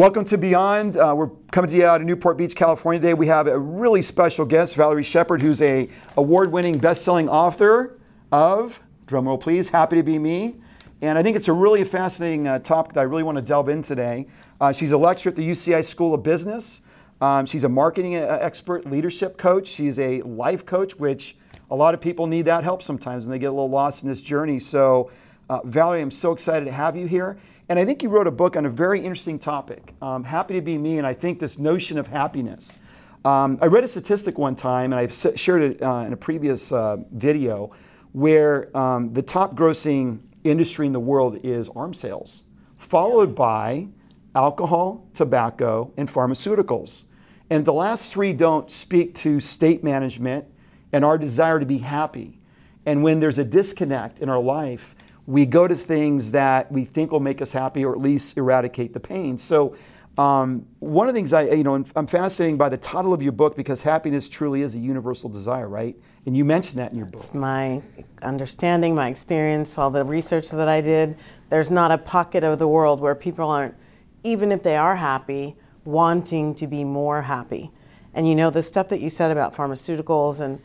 Welcome to Beyond. Uh, we're coming to you out of Newport Beach, California today. We have a really special guest, Valerie Sheppard, who's a award-winning best-selling author of, drumroll please, Happy to Be Me. And I think it's a really fascinating uh, topic that I really want to delve in today. Uh, she's a lecturer at the UCI School of Business. Um, she's a marketing uh, expert, leadership coach. She's a life coach, which a lot of people need that help sometimes when they get a little lost in this journey. So, uh, Valerie, I'm so excited to have you here. And I think you wrote a book on a very interesting topic, um, Happy to Be Me, and I think this notion of happiness. Um, I read a statistic one time, and I've shared it uh, in a previous uh, video, where um, the top grossing industry in the world is arms sales, followed by alcohol, tobacco, and pharmaceuticals. And the last three don't speak to state management and our desire to be happy. And when there's a disconnect in our life, we go to things that we think will make us happy or at least eradicate the pain. So, um, one of the things I, you know, I'm fascinated by the title of your book because happiness truly is a universal desire, right? And you mentioned that in your book. It's my understanding, my experience, all the research that I did. There's not a pocket of the world where people aren't, even if they are happy, wanting to be more happy. And you know, the stuff that you said about pharmaceuticals, and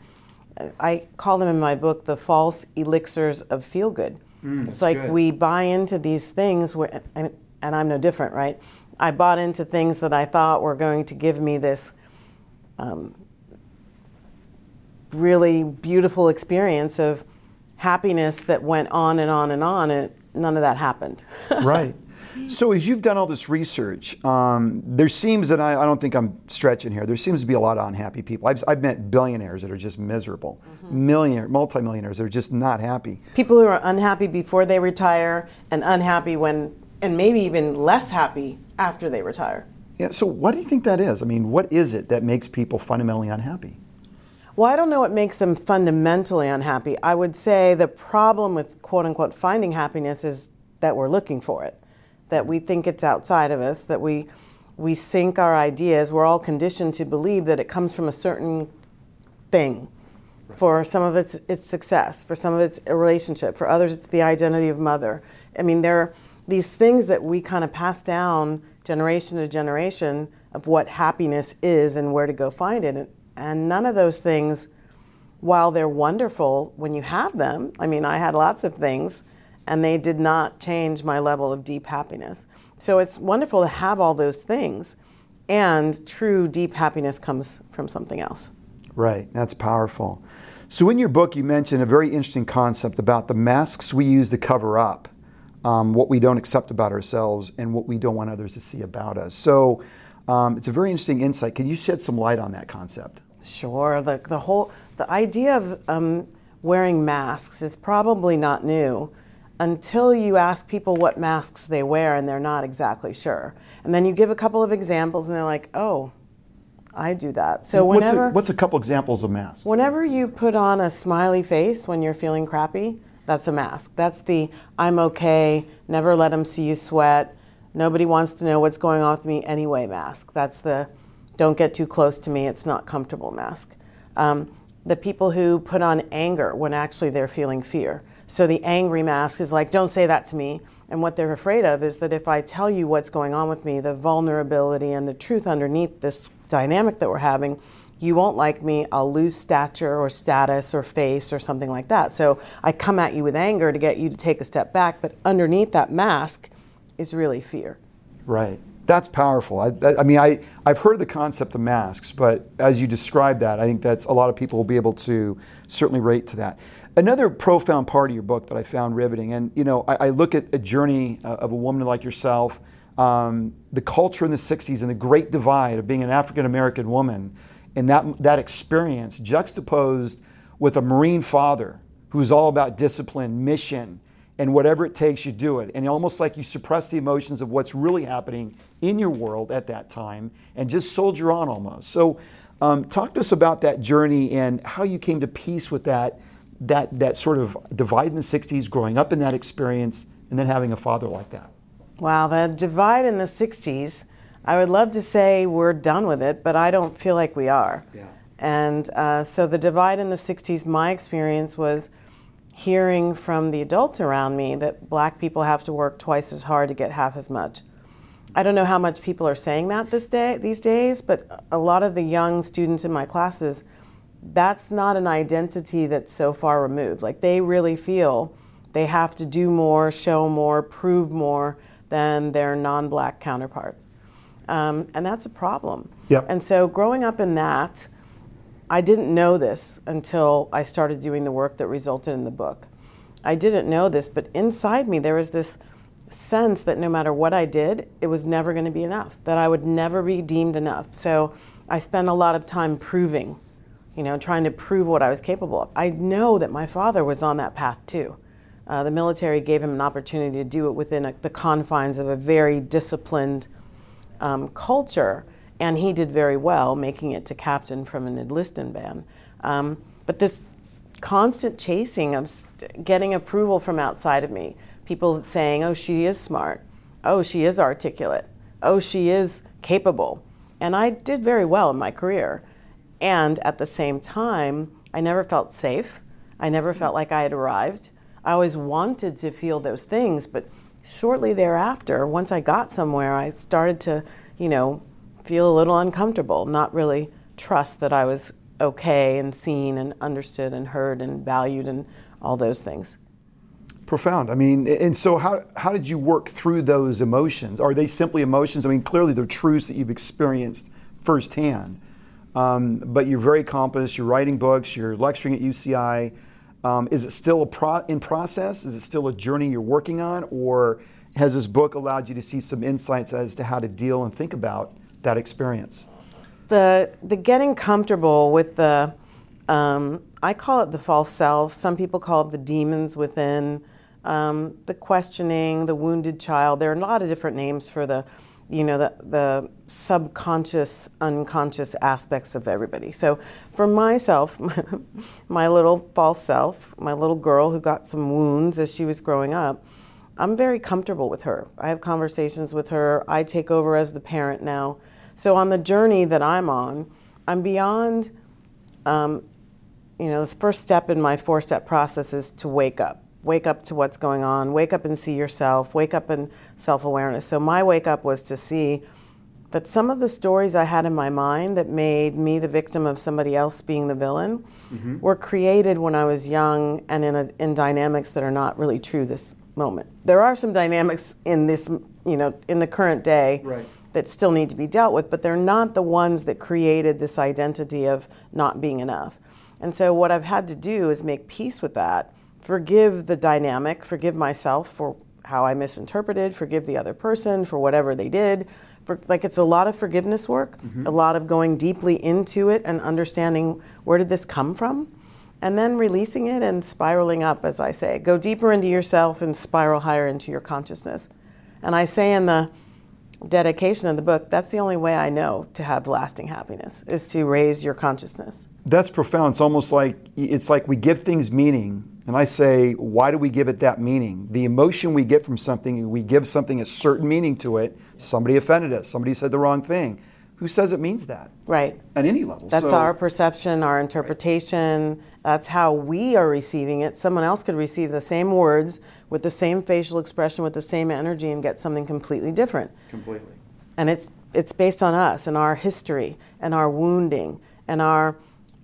I call them in my book the false elixirs of feel good Mm, it's like good. we buy into these things, where, and, and I'm no different, right? I bought into things that I thought were going to give me this um, really beautiful experience of happiness that went on and on and on, and none of that happened. right. So as you've done all this research, um, there seems that I, I, don't think I'm stretching here. There seems to be a lot of unhappy people. I've, I've met billionaires that are just miserable, mm-hmm. millionaire, multimillionaires that are just not happy. People who are unhappy before they retire, and unhappy when, and maybe even less happy after they retire. Yeah. So what do you think that is? I mean, what is it that makes people fundamentally unhappy? Well, I don't know what makes them fundamentally unhappy. I would say the problem with quote unquote finding happiness is that we're looking for it that we think it's outside of us, that we we sync our ideas. We're all conditioned to believe that it comes from a certain thing. For some of it's it's success, for some of it's a relationship, for others it's the identity of mother. I mean, there are these things that we kind of pass down generation to generation of what happiness is and where to go find it. And none of those things, while they're wonderful when you have them, I mean, I had lots of things and they did not change my level of deep happiness. So it's wonderful to have all those things, and true deep happiness comes from something else. Right, that's powerful. So in your book, you mentioned a very interesting concept about the masks we use to cover up um, what we don't accept about ourselves and what we don't want others to see about us. So um, it's a very interesting insight. Can you shed some light on that concept? Sure. The, the whole the idea of um, wearing masks is probably not new until you ask people what masks they wear and they're not exactly sure. And then you give a couple of examples and they're like, oh, I do that. So whenever what's a, what's a couple examples of masks? Whenever you put on a smiley face when you're feeling crappy, that's a mask. That's the I'm okay, never let them see you sweat. Nobody wants to know what's going on with me anyway mask. That's the don't get too close to me, it's not comfortable mask. Um, the people who put on anger when actually they're feeling fear. So the angry mask is like, don't say that to me. And what they're afraid of is that if I tell you what's going on with me, the vulnerability and the truth underneath this dynamic that we're having, you won't like me, I'll lose stature or status or face or something like that. So I come at you with anger to get you to take a step back, but underneath that mask is really fear. Right. That's powerful. I, I, mean, I, I've heard the concept of masks, but as you describe that, I think that's a lot of people will be able to certainly rate to that. Another profound part of your book that I found riveting, and you know, I, I look at a journey uh, of a woman like yourself, um, the culture in the 60s and the great divide of being an African American woman, and that, that experience juxtaposed with a Marine father who's all about discipline, mission, and whatever it takes, you do it. And almost like you suppress the emotions of what's really happening in your world at that time and just soldier on almost. So, um, talk to us about that journey and how you came to peace with that, that, that sort of divide in the 60s, growing up in that experience, and then having a father like that. Wow, the divide in the 60s, I would love to say we're done with it, but I don't feel like we are. Yeah. And uh, so the divide in the 60s, my experience was hearing from the adults around me that black people have to work twice as hard to get half as much. I don't know how much people are saying that this day these days, but a lot of the young students in my classes, that's not an identity that's so far removed. Like they really feel they have to do more, show more, prove more than their non-black counterparts, um, and that's a problem. Yep. And so growing up in that, I didn't know this until I started doing the work that resulted in the book. I didn't know this, but inside me there was this sense that no matter what I did, it was never going to be enough, that I would never be deemed enough. So I spent a lot of time proving, you know, trying to prove what I was capable of. I know that my father was on that path too. Uh, the military gave him an opportunity to do it within a, the confines of a very disciplined um, culture, and he did very well, making it to captain from an enlisted band. Um, but this constant chasing of st- getting approval from outside of me, people saying, oh, she is smart, oh, she is articulate, oh, she is capable. And I did very well in my career. And at the same time, I never felt safe. I never felt like I had arrived. I always wanted to feel those things, but shortly thereafter, once I got somewhere, I started to, you know, feel a little uncomfortable, not really trust that I was okay and seen and understood and heard and valued and all those things. Profound. I mean, and so how, how did you work through those emotions? Are they simply emotions? I mean, clearly they're truths that you've experienced firsthand. Um, but you're very accomplished, you're writing books, you're lecturing at UCI. Um, is it still a pro- in process? Is it still a journey you're working on? Or has this book allowed you to see some insights as to how to deal and think about that experience? The, the getting comfortable with the, um, I call it the false self. Some people call it the demons within um, the questioning, the wounded child. There are a lot of different names for the, you know, the, the subconscious, unconscious aspects of everybody. So for myself, my little false self, my little girl who got some wounds as she was growing up, I'm very comfortable with her. I have conversations with her. I take over as the parent now. So on the journey that I'm on, I'm beyond, um, you know, the first step in my four step process is to wake up wake up to what's going on, wake up and see yourself, wake up in self awareness. So, my wake up was to see that some of the stories I had in my mind that made me the victim of somebody else being the villain mm-hmm. were created when I was young and in, a, in dynamics that are not really true this moment. There are some dynamics in this, you know, in the current day right. that still need to be dealt with, but they're not the ones that created this identity of not being enough. And so, what I've had to do is make peace with that forgive the dynamic, forgive myself for how I misinterpreted, forgive the other person for whatever they did. For, like it's a lot of forgiveness work, mm-hmm. a lot of going deeply into it and understanding where did this come from, and then releasing it and spiraling up, as I say. Go deeper into yourself and spiral higher into your consciousness. And I say in the dedication of the book, that's the only way I know to have lasting happiness is to raise your consciousness. That's profound. It's almost like it's like we give things meaning and I say, why do we give it that meaning? The emotion we get from something, we give something a certain meaning to it. Somebody offended us, somebody said the wrong thing. Who says it means that? Right. At any level. That's so, our perception, our interpretation. Right. That's how we are receiving it. Someone else could receive the same words with the same facial expression, with the same energy, and get something completely different. Completely. And it's it's based on us and our history and our wounding and our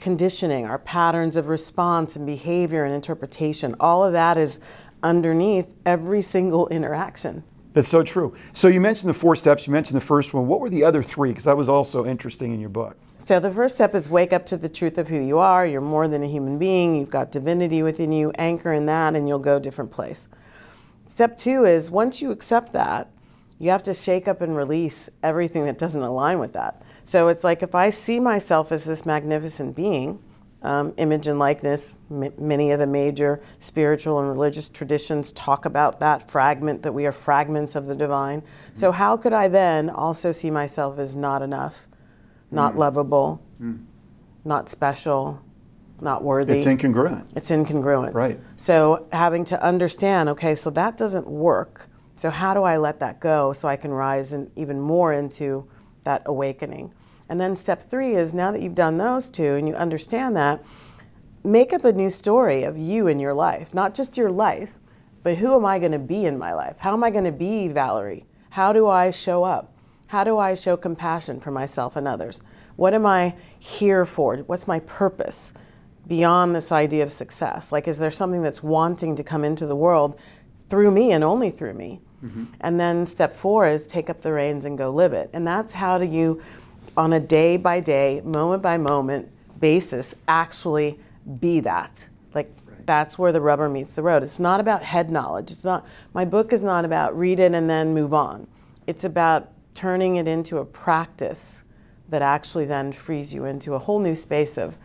conditioning, our patterns of response and behavior and interpretation. All of that is underneath every single interaction. That's so true. So you mentioned the four steps, you mentioned the first one. What were the other three? Because that was also interesting in your book. So the first step is wake up to the truth of who you are. You're more than a human being. You've got divinity within you. Anchor in that, and you'll go a different place. Step two is once you accept that, you have to shake up and release everything that doesn't align with that. So it's like if I see myself as this magnificent being, um, image and likeness, m- many of the major spiritual and religious traditions talk about that fragment, that we are fragments of the divine. Mm-hmm. So, how could I then also see myself as not enough, not mm-hmm. lovable, mm-hmm. not special, not worthy? It's incongruent. It's incongruent. Right. So, having to understand okay, so that doesn't work. So, how do I let that go so I can rise in, even more into that awakening? And then step three is now that you've done those two and you understand that, make up a new story of you in your life, not just your life, but who am I going to be in my life? How am I going to be Valerie? How do I show up? How do I show compassion for myself and others? What am I here for? What's my purpose beyond this idea of success? Like, is there something that's wanting to come into the world through me and only through me? Mm-hmm. And then step four is take up the reins and go live it. And that's how do you, on a day by day, moment by moment basis, actually be that. Like, that's where the rubber meets the road. It's not about head knowledge. It's not my book is not about read it and then move on. It's about turning it into a practice that actually then frees you into a whole new space of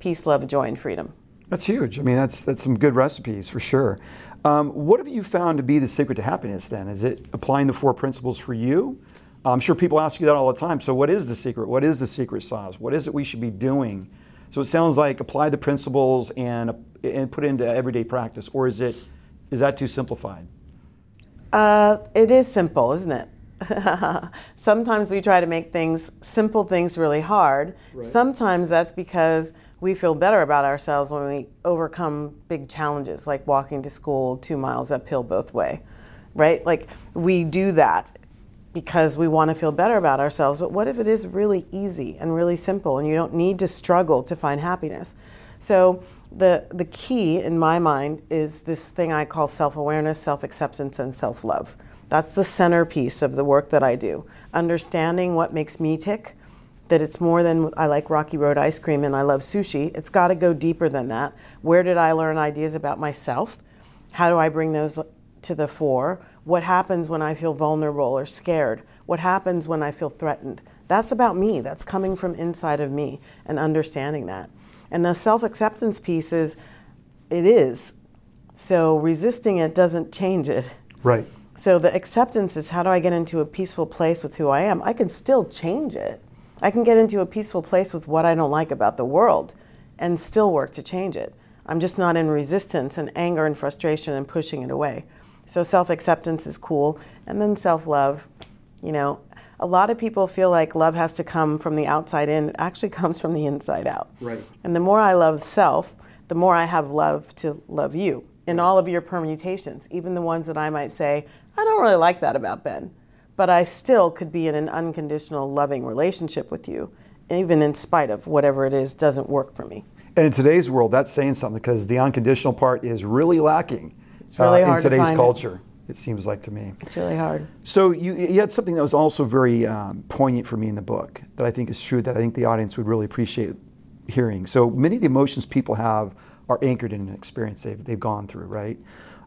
peace, love, joy, and freedom. That's huge. I mean, that's that's some good recipes for sure. Um, what have you found to be the secret to happiness? Then is it applying the four principles for you? I'm sure people ask you that all the time. So, what is the secret? What is the secret sauce? What is it we should be doing? So, it sounds like apply the principles and and put it into everyday practice, or is it is that too simplified? Uh, it is simple, isn't it? Sometimes we try to make things simple things really hard. Right. Sometimes that's because we feel better about ourselves when we overcome big challenges, like walking to school two miles uphill both way, right? Like we do that because we want to feel better about ourselves. But what if it is really easy and really simple, and you don't need to struggle to find happiness? So the, the key in my mind is this thing I call self awareness, self acceptance, and self love. That's the centerpiece of the work that I do. Understanding what makes me tick, that it's more than I like Rocky Road ice cream and I love sushi. It's got to go deeper than that. Where did I learn ideas about myself? How do I bring those to the fore? What happens when I feel vulnerable or scared? What happens when I feel threatened? That's about me. That's coming from inside of me and understanding that. And the self acceptance piece is, it is. So resisting it doesn't change it. Right. So the acceptance is how do I get into a peaceful place with who I am? I can still change it. I can get into a peaceful place with what I don't like about the world and still work to change it. I'm just not in resistance and anger and frustration and pushing it away. So self acceptance is cool. And then self love, you know, a lot of people feel like love has to come from the outside in. It actually comes from the inside out. Right. And the more I love self, the more I have love to love you in all of your permutations, even the ones that I might say, I don't really like that about Ben, but I still could be in an unconditional loving relationship with you, even in spite of whatever it is doesn't work for me. And in today's world, that's saying something because the unconditional part is really lacking it's really uh, in today's to culture. It it seems like to me. It's really hard. So you, you had something that was also very um, poignant for me in the book that I think is true that I think the audience would really appreciate hearing. So many of the emotions people have are anchored in an experience they've, they've gone through, right?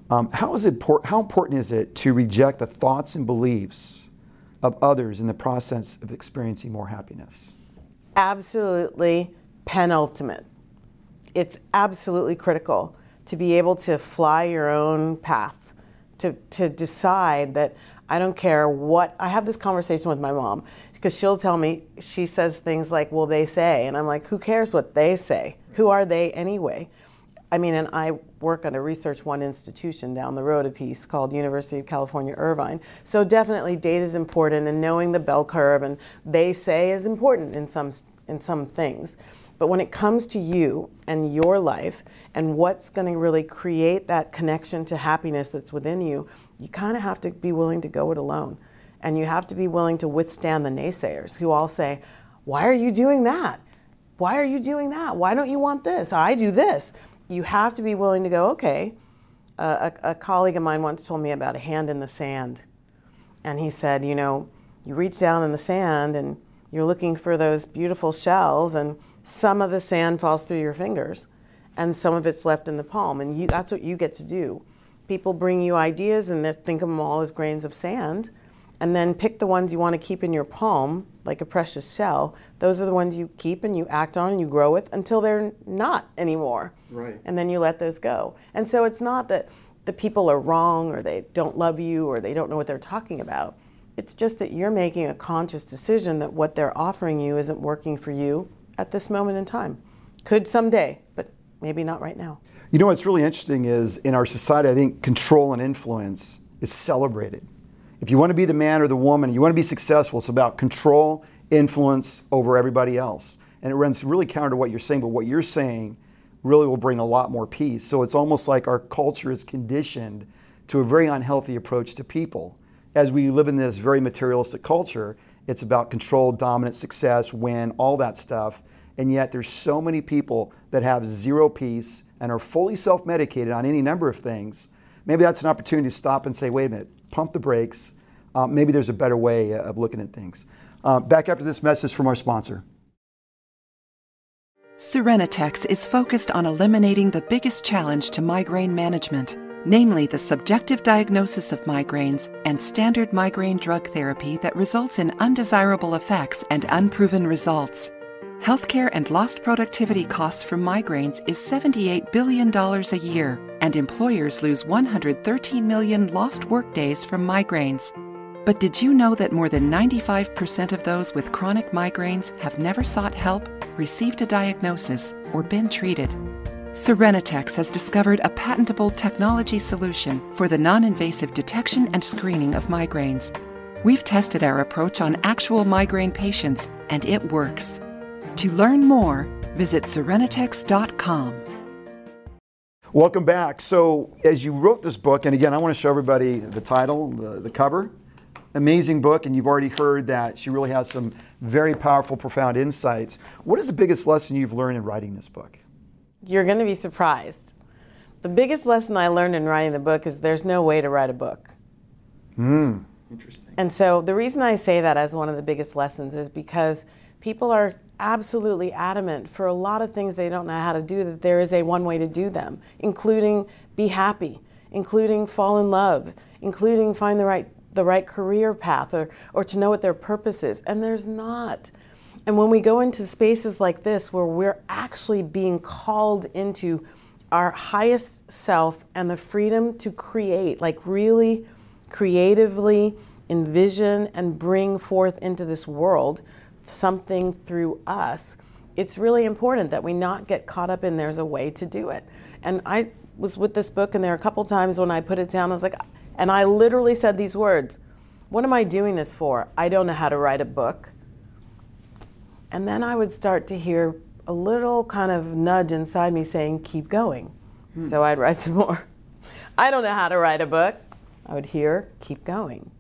Um, how, is it, how important is it to reject the thoughts and beliefs of others in the process of experiencing more happiness? Absolutely penultimate. It's absolutely critical to be able to fly your own path to, to decide that I don't care what. I have this conversation with my mom because she'll tell me, she says things like, well, they say. And I'm like, who cares what they say? Who are they anyway? I mean, and I work at a Research One institution down the road a piece called University of California, Irvine. So definitely data is important and knowing the bell curve and they say is important in some, in some things. But when it comes to you and your life and what's going to really create that connection to happiness that's within you, you kind of have to be willing to go it alone. And you have to be willing to withstand the naysayers who all say, Why are you doing that? Why are you doing that? Why don't you want this? I do this. You have to be willing to go, okay. Uh, a, a colleague of mine once told me about a hand in the sand. And he said, You know, you reach down in the sand and you're looking for those beautiful shells, and some of the sand falls through your fingers and some of it's left in the palm. And you, that's what you get to do. People bring you ideas and they think of them all as grains of sand, and then pick the ones you want to keep in your palm, like a precious shell. Those are the ones you keep and you act on and you grow with until they're not anymore. Right. And then you let those go. And so it's not that the people are wrong or they don't love you or they don't know what they're talking about. It's just that you're making a conscious decision that what they're offering you isn't working for you at this moment in time. Could someday, but maybe not right now. You know what's really interesting is in our society, I think control and influence is celebrated. If you want to be the man or the woman, you want to be successful, it's about control, influence over everybody else. And it runs really counter to what you're saying, but what you're saying really will bring a lot more peace. So it's almost like our culture is conditioned to a very unhealthy approach to people as we live in this very materialistic culture, it's about control, dominance, success, win, all that stuff. And yet there's so many people that have zero peace and are fully self-medicated on any number of things. Maybe that's an opportunity to stop and say, wait a minute, pump the brakes. Uh, maybe there's a better way of looking at things. Uh, back after this message from our sponsor. Serenitex is focused on eliminating the biggest challenge to migraine management, namely the subjective diagnosis of migraines and standard migraine drug therapy that results in undesirable effects and unproven results. Healthcare and lost productivity costs from migraines is $78 billion a year, and employers lose 113 million lost workdays from migraines. But did you know that more than 95% of those with chronic migraines have never sought help, received a diagnosis, or been treated? Serenitex has discovered a patentable technology solution for the non invasive detection and screening of migraines. We've tested our approach on actual migraine patients, and it works. To learn more, visit Serenitex.com. Welcome back. So, as you wrote this book, and again, I want to show everybody the title, the, the cover. Amazing book, and you've already heard that she really has some very powerful, profound insights. What is the biggest lesson you've learned in writing this book? You're going to be surprised. The biggest lesson I learned in writing the book is there's no way to write a book. Hmm, interesting. And so the reason I say that as one of the biggest lessons is because people are absolutely adamant for a lot of things they don't know how to do that there is a one way to do them, including be happy, including fall in love, including find the right the right career path or, or to know what their purpose is. And there's not. And when we go into spaces like this where we're actually being called into our highest self and the freedom to create, like really creatively envision and bring forth into this world something through us, it's really important that we not get caught up in there's a way to do it. And I was with this book, and there are a couple times when I put it down, I was like, and I literally said these words What am I doing this for? I don't know how to write a book. And then I would start to hear a little kind of nudge inside me saying, Keep going. Hmm. So I'd write some more. I don't know how to write a book. I would hear, Keep going.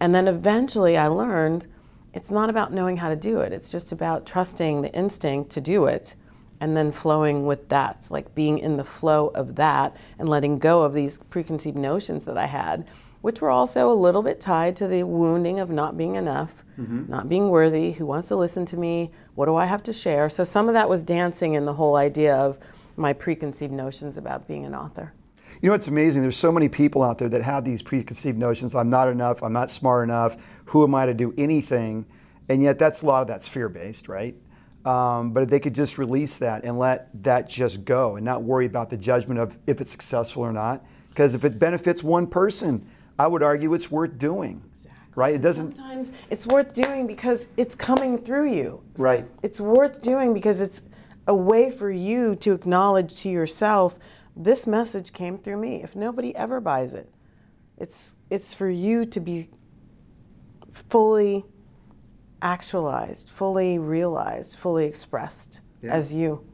And then eventually I learned it's not about knowing how to do it. It's just about trusting the instinct to do it and then flowing with that. It's like being in the flow of that and letting go of these preconceived notions that I had, which were also a little bit tied to the wounding of not being enough, mm-hmm. not being worthy, who wants to listen to me, what do I have to share. So some of that was dancing in the whole idea of my preconceived notions about being an author. You know, it's amazing. There's so many people out there that have these preconceived notions. I'm not enough. I'm not smart enough. Who am I to do anything? And yet, that's a lot of that's fear based, right? Um, but if they could just release that and let that just go and not worry about the judgment of if it's successful or not. Because if it benefits one person, I would argue it's worth doing. Exactly. Right? It doesn't. Sometimes it's worth doing because it's coming through you. Right. It's worth doing because it's a way for you to acknowledge to yourself this message came through me. If nobody ever buys it, it's it's for you to be fully actualized, fully realized, fully expressed yeah. as you.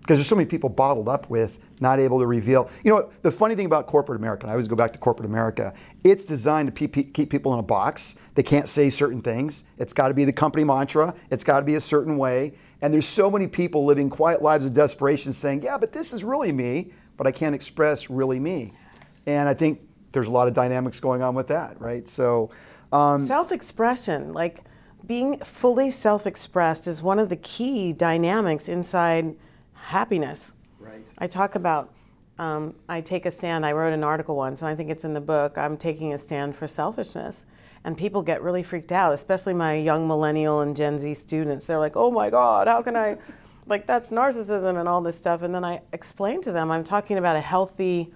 Because there's so many people bottled up with not able to reveal. You know, the funny thing about corporate America, and I always go back to corporate America, it's designed to keep people in a box. They can't say certain things. It's got to be the company mantra. It's got to be a certain way. And there's so many people living quiet lives of desperation saying, yeah, but this is really me but I can't express really me. And I think there's a lot of dynamics going on with that, right? So, um, self expression, like being fully self expressed, is one of the key dynamics inside happiness. Right. I talk about. Um, I take a stand. I wrote an article once, and I think it's in the book. I'm taking a stand for selfishness. And people get really freaked out, especially my young millennial and Gen Z students. They're like, oh my God, how can I like that's narcissism and all this stuff. And then I explain to them I'm talking about a healthy,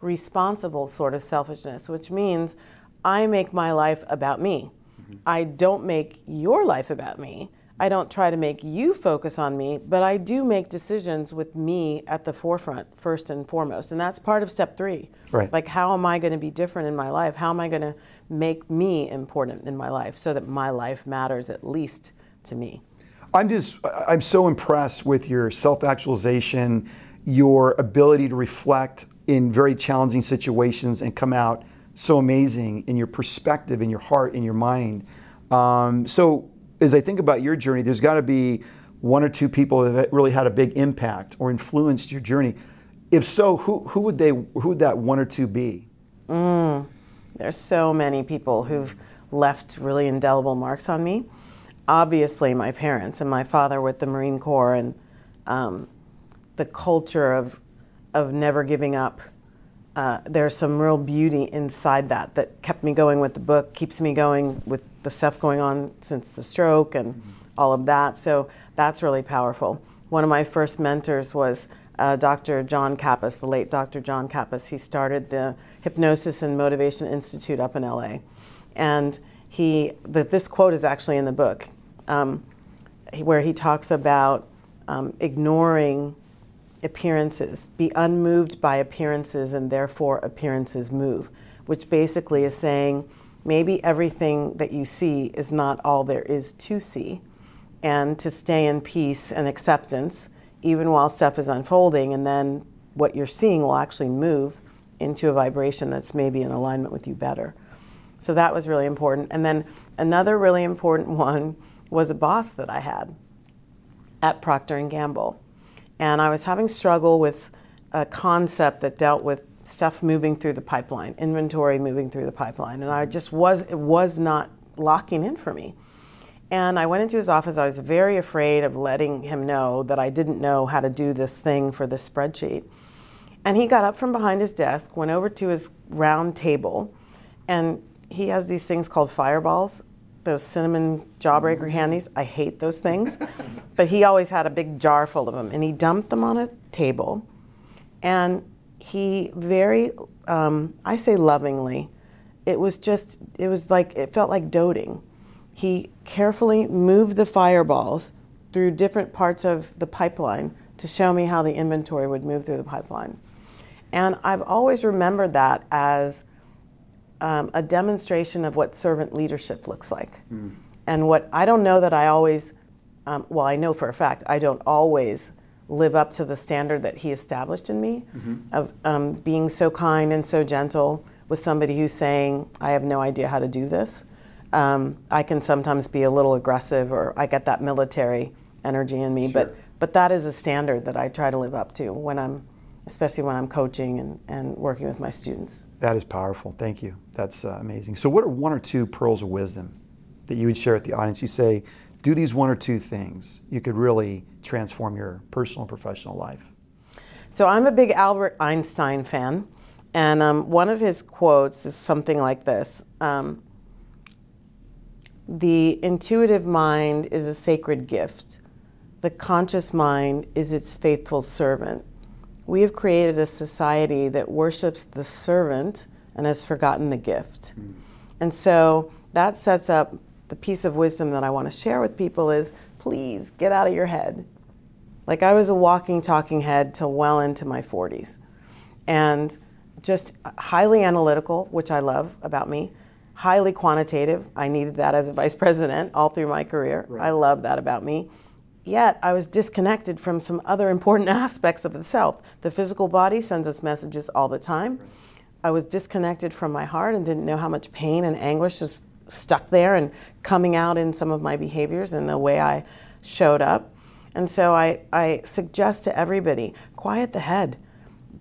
responsible sort of selfishness, which means I make my life about me. Mm-hmm. I don't make your life about me. I don't try to make you focus on me, but I do make decisions with me at the forefront, first and foremost. And that's part of step three. Right. Like, how am I going to be different in my life? How am I going to make me important in my life so that my life matters at least to me? I'm just, I'm so impressed with your self actualization, your ability to reflect in very challenging situations and come out so amazing in your perspective, in your heart, in your mind. Um, so, as I think about your journey, there's got to be one or two people that really had a big impact or influenced your journey. If so, who, who would they? Who would that one or two be? Mm, there's so many people who've left really indelible marks on me. Obviously, my parents and my father with the Marine Corps and um, the culture of of never giving up. Uh, there's some real beauty inside that that kept me going with the book, keeps me going with the stuff going on since the stroke and mm-hmm. all of that. So that's really powerful. One of my first mentors was uh, Dr. John Kappas, the late Dr. John Kappas. He started the Hypnosis and Motivation Institute up in LA. And he, the, this quote is actually in the book, um, where he talks about um, ignoring appearances, be unmoved by appearances, and therefore appearances move, which basically is saying maybe everything that you see is not all there is to see, and to stay in peace and acceptance even while stuff is unfolding, and then what you're seeing will actually move into a vibration that's maybe in alignment with you better. So that was really important. And then another really important one was a boss that I had at Procter and Gamble and I was having struggle with a concept that dealt with stuff moving through the pipeline, inventory moving through the pipeline, and I mm-hmm. just was it was not locking in for me. And I went into his office. I was very afraid of letting him know that I didn't know how to do this thing for the spreadsheet. And he got up from behind his desk, went over to his round table, and he has these things called fireballs those cinnamon jawbreaker handies. I hate those things. but he always had a big jar full of them, and he dumped them on a table. And he very, um, I say lovingly, it was just, it was like, it felt like doting. He carefully moved the fireballs through different parts of the pipeline to show me how the inventory would move through the pipeline. And I've always remembered that as um, a demonstration of what servant leadership looks like. Mm. And what I don't know that I always, um, well, I know for a fact, I don't always live up to the standard that he established in me mm-hmm. of um, being so kind and so gentle with somebody who's saying, I have no idea how to do this. Um, I can sometimes be a little aggressive or I get that military energy in me, sure. but, but that is a standard that I try to live up to when I'm, especially when I'm coaching and, and working with my students. That is powerful. Thank you. That's uh, amazing. So, what are one or two pearls of wisdom that you would share with the audience? You say, do these one or two things. You could really transform your personal and professional life. So, I'm a big Albert Einstein fan. And um, one of his quotes is something like this um, The intuitive mind is a sacred gift, the conscious mind is its faithful servant we have created a society that worships the servant and has forgotten the gift. Mm. And so that sets up the piece of wisdom that I want to share with people is please get out of your head. Like I was a walking, talking head till well into my 40s. And just highly analytical, which I love about me, highly quantitative. I needed that as a vice president all through my career. Right. I love that about me Yet I was disconnected from some other important aspects of the self. The physical body sends us messages all the time. I was disconnected from my heart and didn't know how much pain and anguish was stuck there and coming out in some of my behaviors and the way I showed up. And so I, I suggest to everybody quiet the head,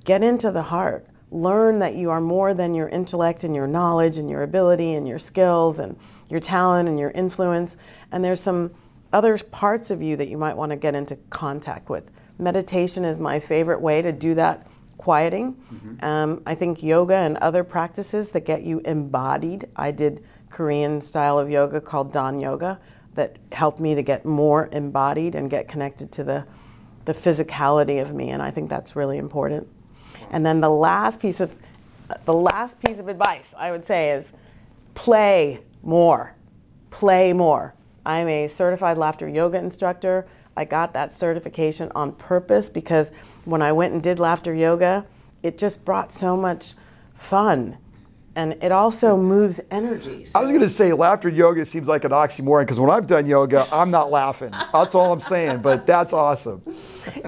get into the heart, learn that you are more than your intellect and your knowledge and your ability and your skills and your talent and your influence. And there's some other parts of you that you might want to get into contact with. Meditation is my favorite way to do that quieting. Mm-hmm. Um, I think yoga and other practices that get you embodied. I did Korean style of yoga called Dahn Yoga that helped me to get more embodied and get connected to the, the physicality of me, and I think that's really important. And then the last piece of the last piece of advice I would say is play more. Play more. I'm a certified laughter yoga instructor. I got that certification on purpose because when I went and did laughter yoga, it just brought so much fun and it also moves energy. I was going to say laughter yoga seems like an oxymoron because when I've done yoga, I'm not laughing. That's all I'm saying, but that's awesome.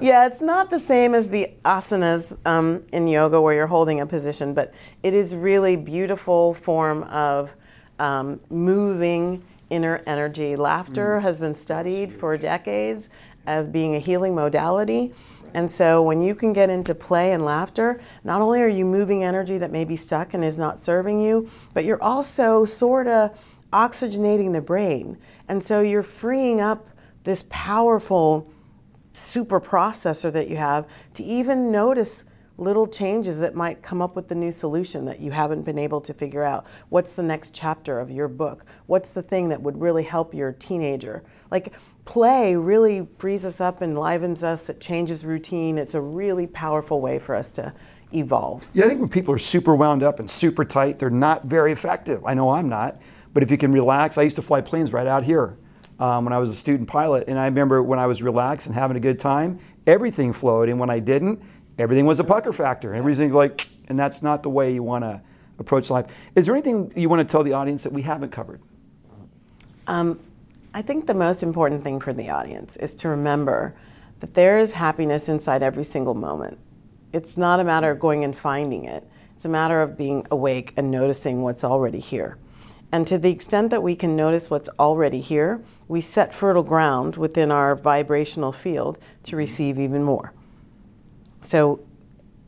yeah, it's not the same as the asanas um, in yoga where you're holding a position, but it is really beautiful form of um, moving inner energy. Laughter mm. has been studied for decades as being a healing modality. And so when you can get into play and laughter, not only are you moving energy that may be stuck and is not serving you, but you're also sort of oxygenating the brain. And so you're freeing up this powerful super processor that you have to even notice little changes that might come up with the new solution that you haven't been able to figure out. What's the next chapter of your book? What's the thing that would really help your teenager? Like play really frees us up and livens us, it changes routine. It's a really powerful way for us to evolve. Yeah, I think when people are super wound up and super tight, they're not very effective. I know I'm not, but if you can relax, I used to fly planes right out here. Um, when I was a student pilot, and I remember when I was relaxed and having a good time, everything flowed, and when I didn't, everything was a pucker factor. Everything like, and that's not the way you want to approach life. Is there anything you want to tell the audience that we haven't covered? Um, I think the most important thing for the audience is to remember that there is happiness inside every single moment. It's not a matter of going and finding it, it's a matter of being awake and noticing what's already here. And to the extent that we can notice what's already here, we set fertile ground within our vibrational field to receive even more. So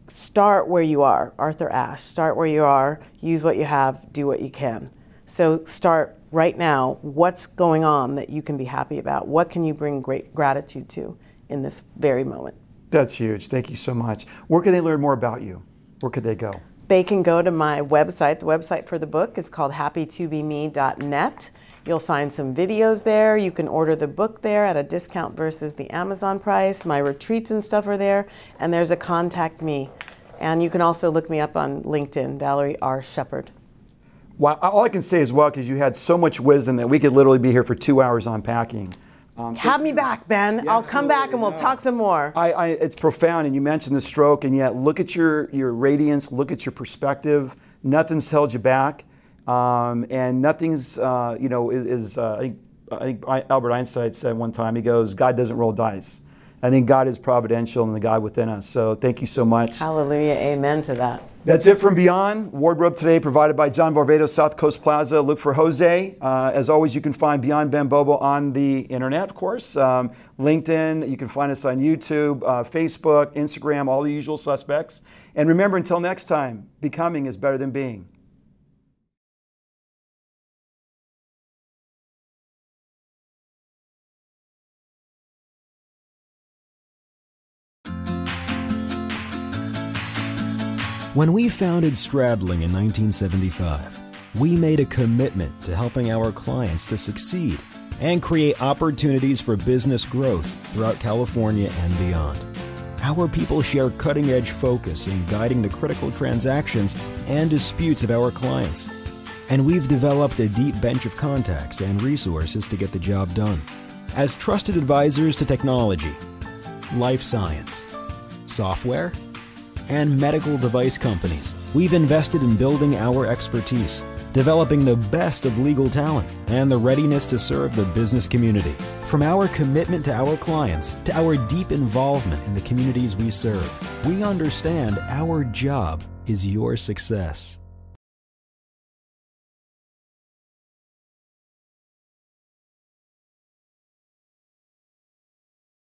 start where you are, Arthur Ashe. Start where you are, use what you have, do what you can. So start right now what's going on that you can be happy about? What can you bring great gratitude to in this very moment? That's huge. Thank you so much. Where can they learn more about you? Where could they go? They can go to my website. The website for the book is called happytobeme.net. You'll find some videos there. You can order the book there at a discount versus the Amazon price. My retreats and stuff are there. And there's a contact me. And you can also look me up on LinkedIn, Valerie R. Sheppard. Well, all I can say as well, because you had so much wisdom that we could literally be here for two hours unpacking. Um, Have me back, Ben. Yeah, I'll come back and we'll talk some more. I, I, it's profound, and you mentioned the stroke, and yet look at your, your radiance, look at your perspective. Nothing's held you back, um, and nothing's, uh, you know, is, is uh, I, think, I think Albert Einstein said one time, he goes, God doesn't roll dice. I think God is providential and the God within us. So thank you so much. Hallelujah. Amen to that. That's it from Beyond. Wardrobe today provided by John Varvatos, South Coast Plaza. Look for Jose. Uh, as always, you can find Beyond Ben Bobo on the internet, of course. Um, LinkedIn. You can find us on YouTube, uh, Facebook, Instagram, all the usual suspects. And remember, until next time, becoming is better than being. When we founded Stradling in 1975, we made a commitment to helping our clients to succeed and create opportunities for business growth throughout California and beyond. Our people share cutting edge focus in guiding the critical transactions and disputes of our clients. And we've developed a deep bench of contacts and resources to get the job done. As trusted advisors to technology, life science, software, and medical device companies. We've invested in building our expertise, developing the best of legal talent, and the readiness to serve the business community. From our commitment to our clients to our deep involvement in the communities we serve, we understand our job is your success.